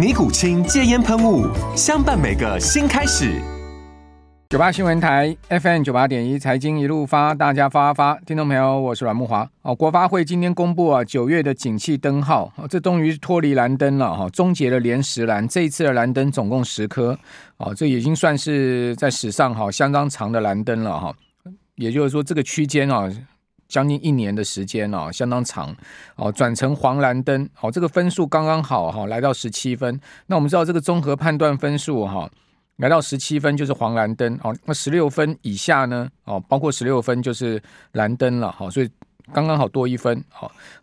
尼古清戒烟喷雾，相伴每个新开始。九八新闻台 FM 九八点一，财经一路发，大家发发。听众朋友，我是阮慕华。哦，国发会今天公布啊，九月的景气灯号，哦，这终于脱离蓝灯了哈，终结了连十蓝。这一次的蓝灯总共十颗，哦，这已经算是在史上哈相当长的蓝灯了哈。也就是说，这个区间啊。将近一年的时间哦，相当长哦，转成黄蓝灯哦，这个分数刚刚好哈，来到十七分。那我们知道这个综合判断分数哈，来到十七分就是黄蓝灯哦，那十六分以下呢哦，包括十六分就是蓝灯了哈，所以刚刚好多一分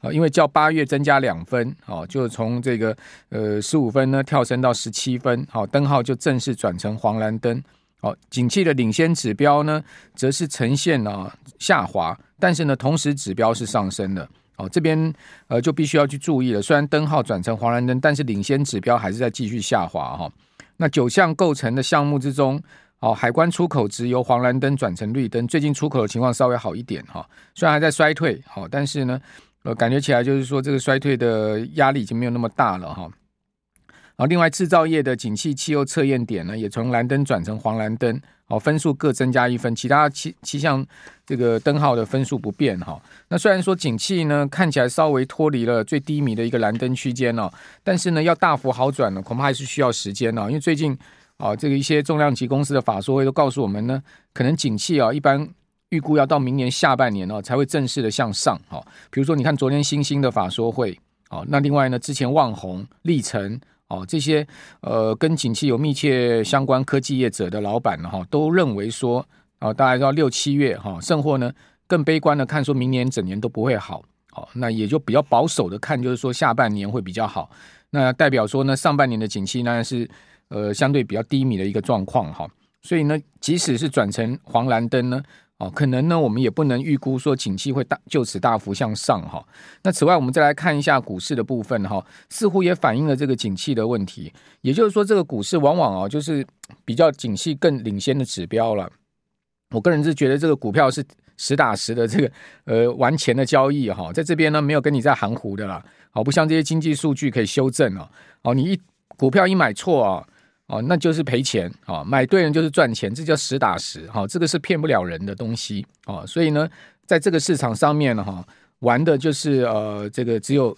哦，因为较八月增加两分哦，就从这个呃十五分呢跳升到十七分，好，灯号就正式转成黄蓝灯。好，景气的领先指标呢，则是呈现了下滑，但是呢，同时指标是上升的。哦，这边呃就必须要去注意了。虽然灯号转成黄蓝灯，但是领先指标还是在继续下滑哈。那九项构成的项目之中，哦，海关出口值由黄蓝灯转成绿灯，最近出口的情况稍微好一点哈。虽然还在衰退，好，但是呢，呃，感觉起来就是说这个衰退的压力已经没有那么大了哈。好，另外制造业的景气气候测验点呢，也从蓝灯转成黄蓝灯，好，分数各增加一分，其他七七项这个灯号的分数不变哈。那虽然说景气呢看起来稍微脱离了最低迷的一个蓝灯区间哦，但是呢要大幅好转呢，恐怕还是需要时间哦。因为最近啊，这个一些重量级公司的法说会都告诉我们呢，可能景气啊一般预估要到明年下半年哦才会正式的向上哈。比如说你看昨天新兴的法说会，哦，那另外呢之前旺宏、力成。哦，这些呃跟景气有密切相关科技业者的老板哈，都认为说，哦，大概到六七月哈，甚或呢更悲观的看，说明年整年都不会好，哦，那也就比较保守的看，就是说下半年会比较好，那代表说呢，上半年的景气呢是呃相对比较低迷的一个状况哈，所以呢，即使是转成黄蓝灯呢。哦，可能呢，我们也不能预估说景气会大就此大幅向上哈。那此外，我们再来看一下股市的部分哈，似乎也反映了这个景气的问题。也就是说，这个股市往往啊，就是比较景气更领先的指标了。我个人是觉得这个股票是实打实的这个呃玩钱的交易哈，在这边呢没有跟你在含糊的啦。好，不像这些经济数据可以修正哦。哦，你一股票一买错啊。哦，那就是赔钱啊！买对人就是赚钱，这叫实打实哈，这个是骗不了人的东西哦！所以呢，在这个市场上面呢，哈，玩的就是呃，这个只有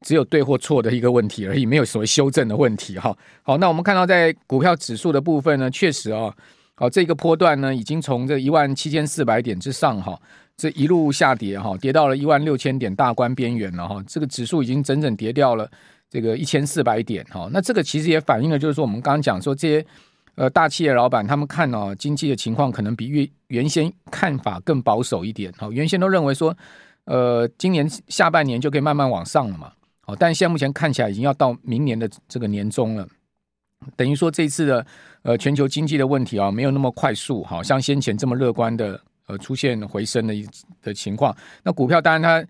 只有对或错的一个问题而已，没有所谓修正的问题哈。好，那我们看到在股票指数的部分呢，确实啊，好，这个波段呢，已经从这一万七千四百点之上哈，这一路下跌哈，跌到了一万六千点大关边缘了哈，这个指数已经整整跌掉了。这个一千四百点哈，那这个其实也反映了，就是说我们刚刚讲说这些呃大企业老板他们看哦经济的情况可能比原原先看法更保守一点哈，原先都认为说呃今年下半年就可以慢慢往上了嘛，好，但现在目前看起来已经要到明年的这个年中了，等于说这次的呃全球经济的问题啊没有那么快速，好像先前这么乐观的呃出现回升的一的情况，那股票当然它。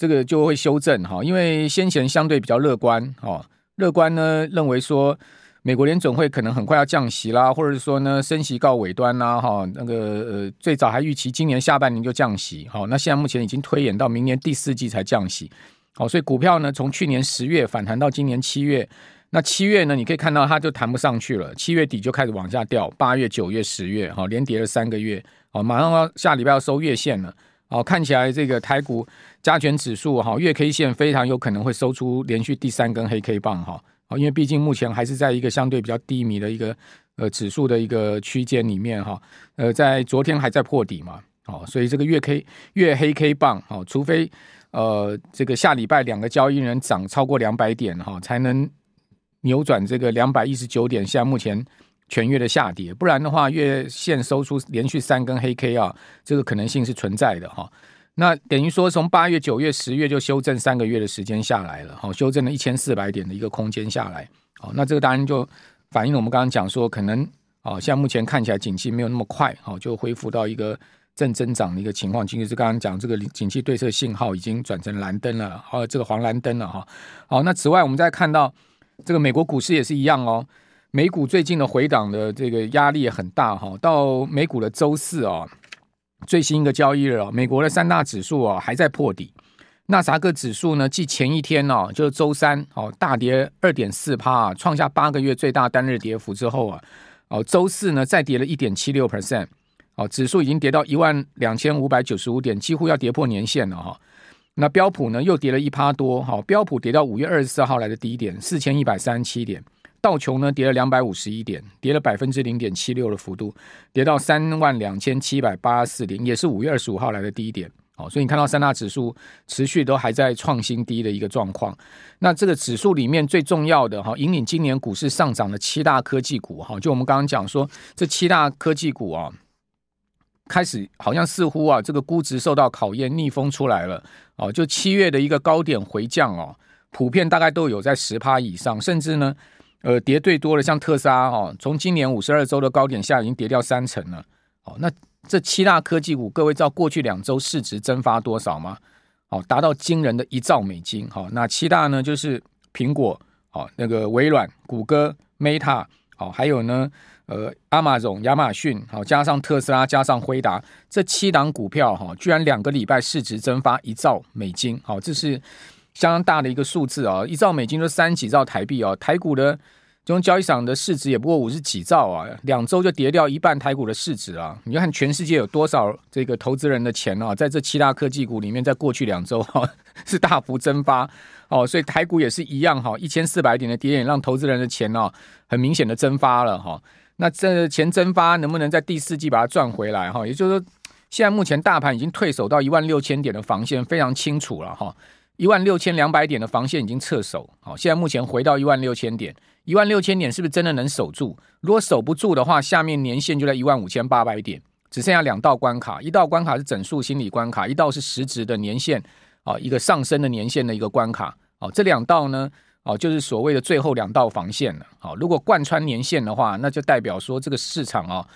这个就会修正哈，因为先前相对比较乐观哈，乐观呢认为说美国联准会可能很快要降息啦，或者是说呢升息告尾端啦哈，那个呃最早还预期今年下半年就降息，好，那现在目前已经推演到明年第四季才降息，好，所以股票呢从去年十月反弹到今年七月，那七月呢你可以看到它就弹不上去了，七月底就开始往下掉，八月、九月、十月哈连跌了三个月，好，马上要下礼拜要收月线了。哦，看起来这个台股加权指数哈月 K 线非常有可能会收出连续第三根黑 K 棒哈，因为毕竟目前还是在一个相对比较低迷的一个呃指数的一个区间里面哈，呃，在昨天还在破底嘛，哦，所以这个月 K 月黑 K 棒，哦，除非呃这个下礼拜两个交易日涨超过两百点哈，才能扭转这个两百一十九点，现在目前全月的下跌，不然的话，月线收出连续三根黑 K 啊，这个可能性是存在的哈。那等于说，从八月、九月、十月就修正三个月的时间下来了，好，修正了一千四百点的一个空间下来，好，那这个当然就反映了我们刚刚讲说，可能啊，像目前看起来景气没有那么快，好，就恢复到一个正增长的一个情况。其实是刚刚讲这个景气对策信号已经转成蓝灯了，好，这个黄蓝灯了哈。好，那此外，我们再看到这个美国股市也是一样哦，美股最近的回档的这个压力也很大哈，到美股的周四啊。最新一个交易日哦，美国的三大指数哦还在破底，纳萨克指数呢，继前一天哦，就是周三哦大跌二点四趴，创下八个月最大单日跌幅之后啊，哦周四呢再跌了一点七六 percent，哦指数已经跌到一万两千五百九十五点，几乎要跌破年线了哈。那标普呢又跌了一趴多，哈标普跌到五月二十四号来的低点四千一百三十七点。道琼呢跌了两百五十一点，跌了百分之零点七六的幅度，跌到三万两千七百八十四点，也是五月二十五号来的低点。好，所以你看到三大指数持续都还在创新低的一个状况。那这个指数里面最重要的哈，引领今年股市上涨的七大科技股哈，就我们刚刚讲说这七大科技股啊，开始好像似乎啊这个估值受到考验，逆风出来了哦。就七月的一个高点回降哦，普遍大概都有在十趴以上，甚至呢。呃，跌最多的像特斯拉哈，从今年五十二周的高点下已经跌掉三成了。哦，那这七大科技股，各位知道过去两周市值蒸发多少吗？好，达到惊人的一兆美金。好，那七大呢，就是苹果、好那个微软、谷歌、Meta，好，还有呢，呃，Amazon 亚马逊，好，加上特斯拉，加上辉达，这七档股票哈，居然两个礼拜市值蒸发一兆美金。好，这是。相当大的一个数字啊，一兆美金就三几兆台币啊，台股的这种交易场的市值也不过五十几兆啊，两周就跌掉一半台股的市值啊！你看全世界有多少这个投资人的钱啊，在这七大科技股里面，在过去两周哈 是大幅蒸发哦，所以台股也是一样哈，一千四百点的跌点让投资人的钱哦很明显的蒸发了哈。那这钱蒸发能不能在第四季把它赚回来哈？也就是说，现在目前大盘已经退守到一万六千点的防线非常清楚了哈。一万六千两百点的防线已经撤守，好，现在目前回到一万六千点，一万六千点是不是真的能守住？如果守不住的话，下面年线就在一万五千八百点，只剩下两道关卡，一道关卡是整数心理关卡，一道是实质的年线，啊，一个上升的年线的一个关卡，哦，这两道呢，哦，就是所谓的最后两道防线了，好，如果贯穿年线的话，那就代表说这个市场啊。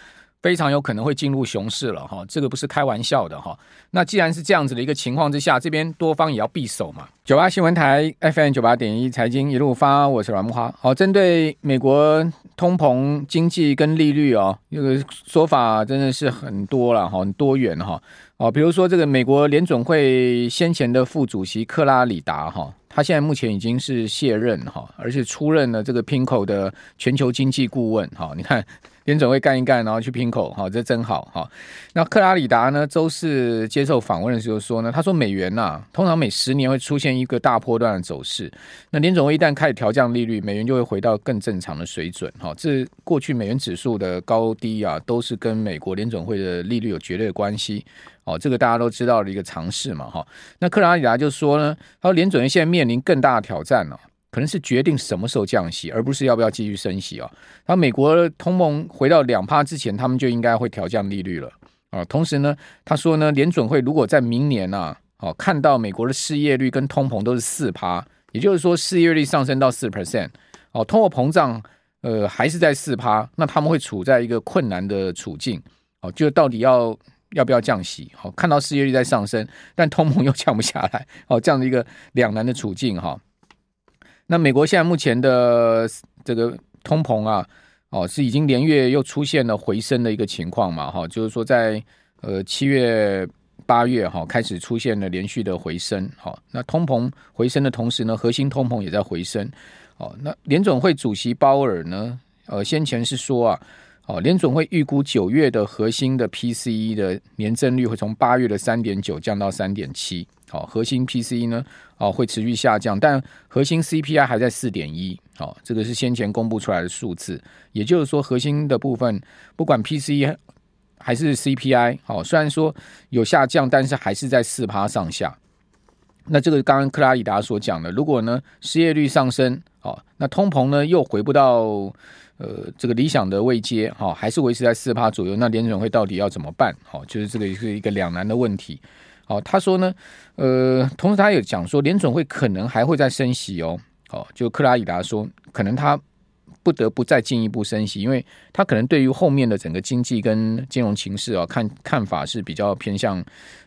非常有可能会进入熊市了哈，这个不是开玩笑的哈。那既然是这样子的一个情况之下，这边多方也要避守嘛。九八新闻台 FM 九八点一财经一路发，我是阮木花。好，针对美国通膨、经济跟利率哦，这个说法真的是很多了哈，很多元哈。哦，比如说这个美国联准会先前的副主席克拉里达哈，他现在目前已经是卸任哈，而且出任了这个 Pinco 的全球经济顾问哈。你看。联准会干一干，然后去拼口，好，这真好哈。那克拉里达呢？周四接受访问的时候说呢，他说美元呐、啊，通常每十年会出现一个大波段的走势。那联准会一旦开始调降利率，美元就会回到更正常的水准。哈，这过去美元指数的高低啊，都是跟美国联准会的利率有绝对的关系。哦，这个大家都知道的一个常识嘛。哈，那克拉里达就说呢，他说联准会现在面临更大的挑战了。可能是决定什么时候降息，而不是要不要继续升息啊。那美国通膨回到两趴之前，他们就应该会调降利率了啊。同时呢，他说呢，联准会如果在明年啊，哦，看到美国的失业率跟通膨都是四趴，也就是说失业率上升到四 percent，哦，通货膨胀呃还是在四趴，那他们会处在一个困难的处境哦，就到底要要不要降息？好，看到失业率在上升，但通膨又降不下来，哦，这样的一个两难的处境哈。那美国现在目前的这个通膨啊，哦，是已经连月又出现了回升的一个情况嘛，哈，就是说在呃七月、八月哈开始出现了连续的回升，好，那通膨回升的同时呢，核心通膨也在回升，哦，那联准会主席鲍尔呢，呃，先前是说啊，哦，联准会预估九月的核心的 PCE 的年增率会从八月的三点九降到三点七。哦，核心 P C 呢，哦，会持续下降，但核心 CPI 还在四点一，好，这个是先前公布出来的数字，也就是说，核心的部分不管 P C 还是 CPI，好，虽然说有下降，但是还是在四趴上下。那这个刚刚克拉里达所讲的，如果呢失业率上升，好，那通膨呢又回不到呃这个理想的位阶，哦，还是维持在四趴左右，那联准会到底要怎么办？好，就是这个是一个两难的问题。好，他说呢，呃，同时他也讲说，联准会可能还会再升息哦。哦，就克拉里达说，可能他不得不再进一步升息，因为他可能对于后面的整个经济跟金融情势啊，看看法是比较偏向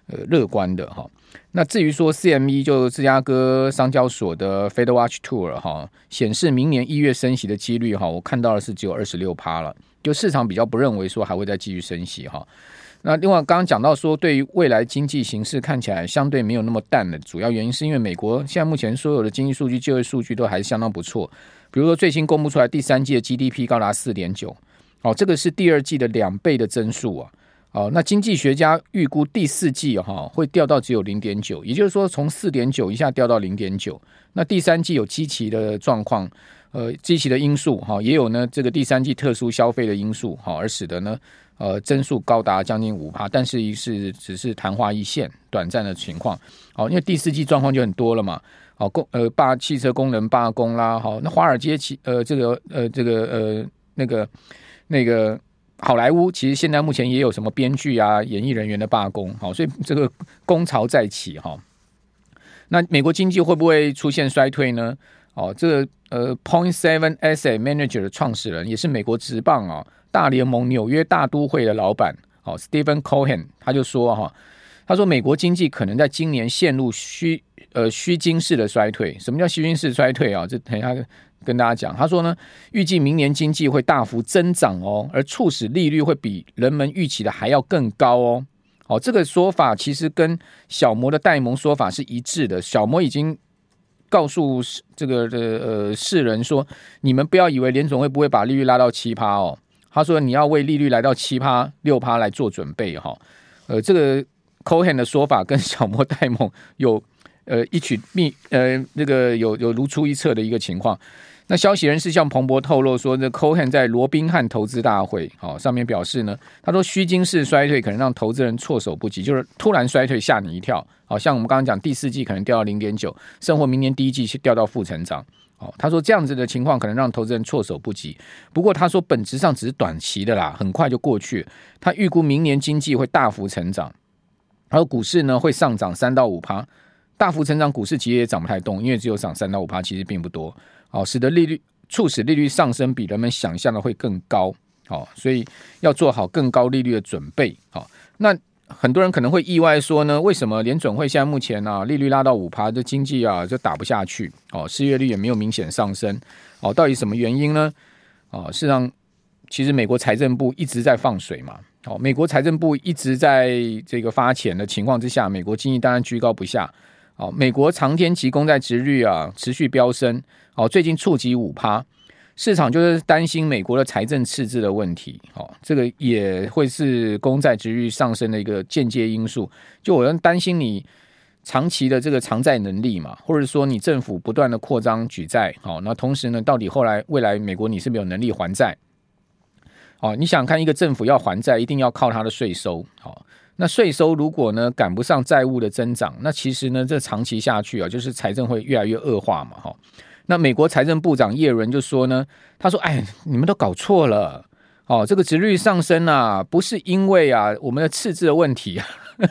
呃乐观的哈。那至于说 CME 就芝加哥商交所的 Fed Watch Tool 哈，显示明年一月升息的几率哈，我看到的是只有二十六趴了，就市场比较不认为说还会再继续升息哈。那另外，刚刚讲到说，对于未来经济形势看起来相对没有那么淡的主要原因，是因为美国现在目前所有的经济数据、就业数据都还是相当不错。比如说，最新公布出来第三季的 GDP 高达四点九，哦，这个是第二季的两倍的增速啊。哦，那经济学家预估第四季哈、会掉到只有零点九，也就是说从四点九一下掉到零点九。那第三季有积极的状况，呃，积极的因素哈、也有呢这个第三季特殊消费的因素哈、而使得呢。呃，增速高达将近五趴，但是是只是昙花一现，短暂的情况。好，因为第四季状况就很多了嘛。好，工呃罢汽车工人罢工啦。好，那华尔街其呃这个呃这个呃那个那个好莱坞，其实现在目前也有什么编剧啊、演艺人员的罢工。好，所以这个工潮再起哈。那美国经济会不会出现衰退呢？哦，这个呃，Point Seven Asset Manager 的创始人也是美国职棒啊。大联盟纽约大都会的老板，好，Stephen Cohen，他就说哈，他说美国经济可能在今年陷入虚呃虚惊式的衰退。什么叫虚惊式衰退啊？这等一下跟大家讲。他说呢，预计明年经济会大幅增长哦，而促使利率会比人们预期的还要更高哦。哦，这个说法其实跟小摩的戴蒙说法是一致的。小摩已经告诉这个的呃世人说，你们不要以为联总会不会把利率拉到七趴哦。他说：“你要为利率来到七趴六趴来做准备哈，呃，这个 Cohen 的说法跟小莫戴蒙有呃一曲密呃那个有有如出一辙的一个情况。那消息人士向彭博透露说，这 Cohen 在罗宾汉投资大会好上面表示呢，他说虚惊式衰退可能让投资人措手不及，就是突然衰退吓你一跳。好像我们刚刚讲第四季可能掉到零点九，甚或明年第一季掉到负成长。”哦，他说这样子的情况可能让投资人措手不及。不过他说本质上只是短期的啦，很快就过去。他预估明年经济会大幅成长，然后股市呢会上涨三到五趴。大幅成长，股市其实也涨不太动，因为只有涨三到五趴，其实并不多。哦，使得利率促使利率上升比人们想象的会更高。哦，所以要做好更高利率的准备。好，那。很多人可能会意外说呢，为什么联准会现在目前啊利率拉到五趴，这经济啊就打不下去哦，失业率也没有明显上升哦，到底什么原因呢？哦，事实上，其实美国财政部一直在放水嘛，哦，美国财政部一直在这个发钱的情况之下，美国经济当然居高不下。哦，美国长天期公债殖率啊持续飙升，哦，最近触及五趴。市场就是担心美国的财政赤字的问题，哦，这个也会是公债殖率上升的一个间接因素。就我担心你长期的这个偿债能力嘛，或者说你政府不断的扩张举债，好，那同时呢，到底后来未来美国你是没有能力还债？哦，你想看一个政府要还债，一定要靠它的税收，好，那税收如果呢赶不上债务的增长，那其实呢这长期下去啊，就是财政会越来越恶化嘛，哈。那美国财政部长耶伦就说呢，他说：“哎，你们都搞错了哦，这个殖率上升啊，不是因为啊我们的赤字的问题啊，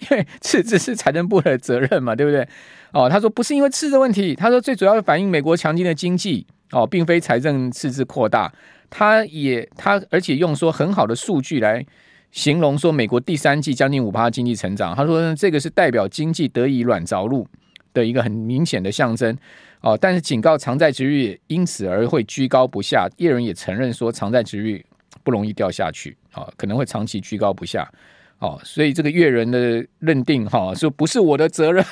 因为赤字是财政部的责任嘛，对不对？哦，他说不是因为赤字的问题，他说最主要反映美国强劲的经济哦，并非财政赤字扩大。他也他而且用说很好的数据来形容说美国第三季将近五趴经济成长，他说，这个是代表经济得以软着陆的一个很明显的象征。”哦，但是警告长债殖率因此而会居高不下。叶人也承认说，长债殖率不容易掉下去，啊，可能会长期居高不下。哦，所以这个叶人的认定，哈，说不是我的责任。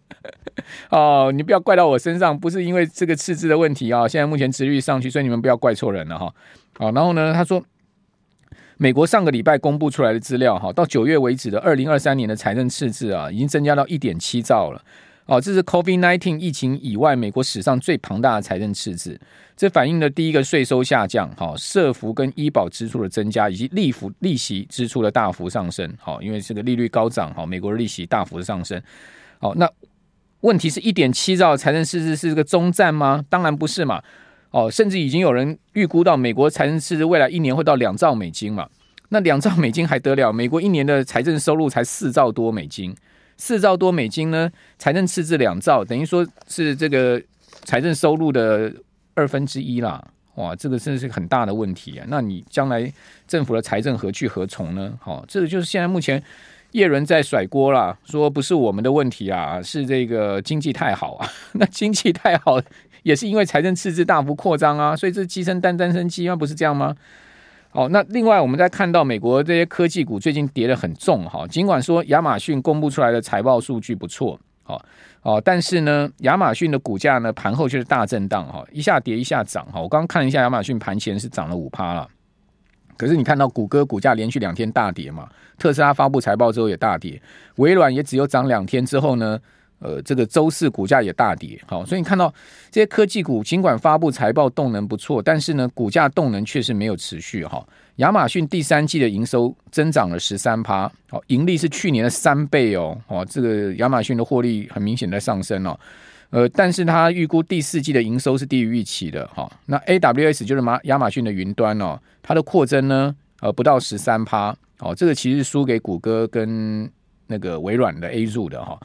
哦，你不要怪到我身上，不是因为这个赤字的问题啊。现在目前殖率上去，所以你们不要怪错人了哈。好，然后呢，他说，美国上个礼拜公布出来的资料，哈，到九月为止的二零二三年的财政赤字啊，已经增加到一点七兆了。哦，这是 COVID nineteen 疫情以外美国史上最庞大的财政赤字。这反映了第一个税收下降，哈，社福跟医保支出的增加，以及利服利息支出的大幅上升，好，因为这个利率高涨，哈，美国的利息大幅的上升，好，那问题是一点七兆财政赤字是这个终战吗？当然不是嘛，哦，甚至已经有人预估到美国财政赤字未来一年会到两兆美金嘛，那两兆美金还得了？美国一年的财政收入才四兆多美金，四兆多美金呢，财政赤字两兆，等于说是这个财政收入的。二分之一啦，哇，这个真的是很大的问题啊！那你将来政府的财政何去何从呢？好，这个就是现在目前叶伦在甩锅啦，说不是我们的问题啊，是这个经济太好啊。那经济太好也是因为财政赤字大幅扩张啊，所以这鸡生蛋，蛋生鸡，那不是这样吗？好，那另外我们再看到美国这些科技股最近跌得很重哈，尽管说亚马逊公布出来的财报数据不错，好。哦，但是呢，亚马逊的股价呢，盘后就是大震荡哈，一下跌一下涨哈。我刚刚看了一下亚马逊盘前是涨了五趴了，可是你看到谷歌股价连续两天大跌嘛，特斯拉发布财报之后也大跌，微软也只有涨两天之后呢，呃，这个周四股价也大跌。好，所以你看到这些科技股尽管发布财报动能不错，但是呢，股价动能确实没有持续哈。亚马逊第三季的营收增长了十三趴，好，盈利是去年的三倍哦，哦，这个亚马逊的获利很明显在上升哦，呃，但是它预估第四季的营收是低于预期的哈。那 AWS 就是马亚马逊的云端哦，它的扩增呢，呃，不到十三趴，哦，这个其实是输给谷歌跟那个微软的 Azure 的哈。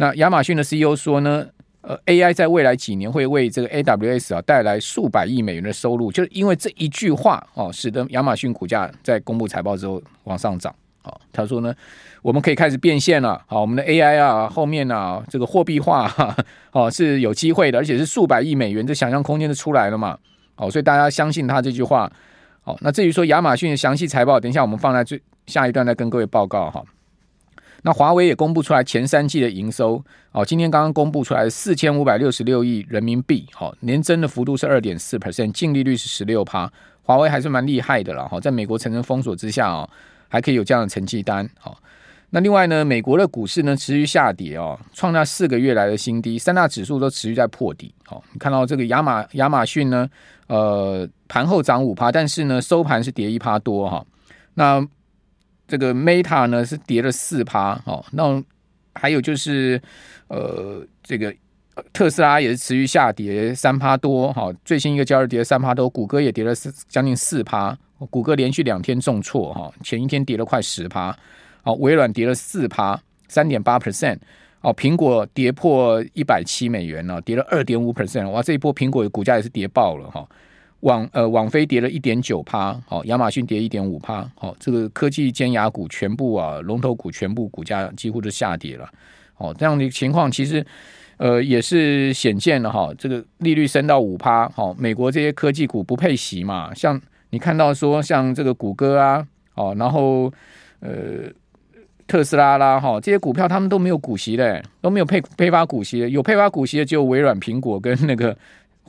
那亚马逊的 CEO 说呢，呃，AI 在未来几年会为这个 AWS 啊带来数百亿美元的收入，就是因为这一句话哦，使得亚马逊股价在公布财报之后往上涨。哦，他说呢，我们可以开始变现了。好，我们的 AI 啊，后面啊，这个货币化 哦是有机会的，而且是数百亿美元，这想象空间就出来了嘛。哦，所以大家相信他这句话。哦，那至于说亚马逊的详细财报，等一下我们放在最下一段再跟各位报告哈。那华为也公布出来前三季的营收哦，今天刚刚公布出来四千五百六十六亿人民币，好，年增的幅度是二点四 percent，净利率是十六趴，华为还是蛮厉害的了哈，在美国层层封锁之下哦，还可以有这样的成绩单，好，那另外呢，美国的股市呢持续下跌哦，创下四个月来的新低，三大指数都持续在破底，好，你看到这个亚马亚马逊呢，呃，盘后涨五趴，但是呢收盘是跌一趴多哈，那。这个 Meta 呢是跌了四趴，哦，那还有就是呃，这个特斯拉也是持续下跌三趴多，哈，最新一个交易跌了三趴多，谷歌也跌了四将近四趴，谷歌连续两天重挫，哈，前一天跌了快十趴，哦，微软跌了四趴，三点八 percent，哦，苹果跌破一百七美元了，跌了二点五 percent，哇，这一波苹果的股价也是跌爆了，哈。网呃网飞跌了一点九趴，好，亚马逊跌一点五趴，好，这个科技尖牙股全部啊，龙头股全部股价几乎都下跌了，好，这样的情况其实呃也是显见了哈，这个利率升到五趴，好，美国这些科技股不配息嘛，像你看到说像这个谷歌啊，哦，然后呃特斯拉啦，哈，这些股票他们都没有股息的，都没有配配发股息的，有配发股息的只有微软、苹果跟那个。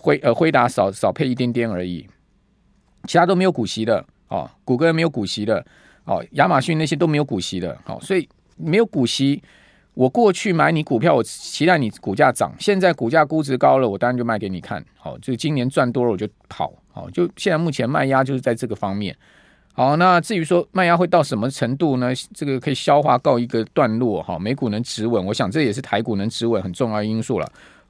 辉呃辉达少少配一点点而已，其他都没有股息的哦，谷歌没有股息的哦，亚马逊那些都没有股息的，好、哦，所以没有股息，我过去买你股票，我期待你股价涨，现在股价估值高了，我当然就卖给你看，好、哦，就今年赚多了我就跑，好、哦，就现在目前卖压就是在这个方面，好，那至于说卖压会到什么程度呢？这个可以消化告一个段落哈、美股能止稳，我想这也是台股能止稳很重要的因素了。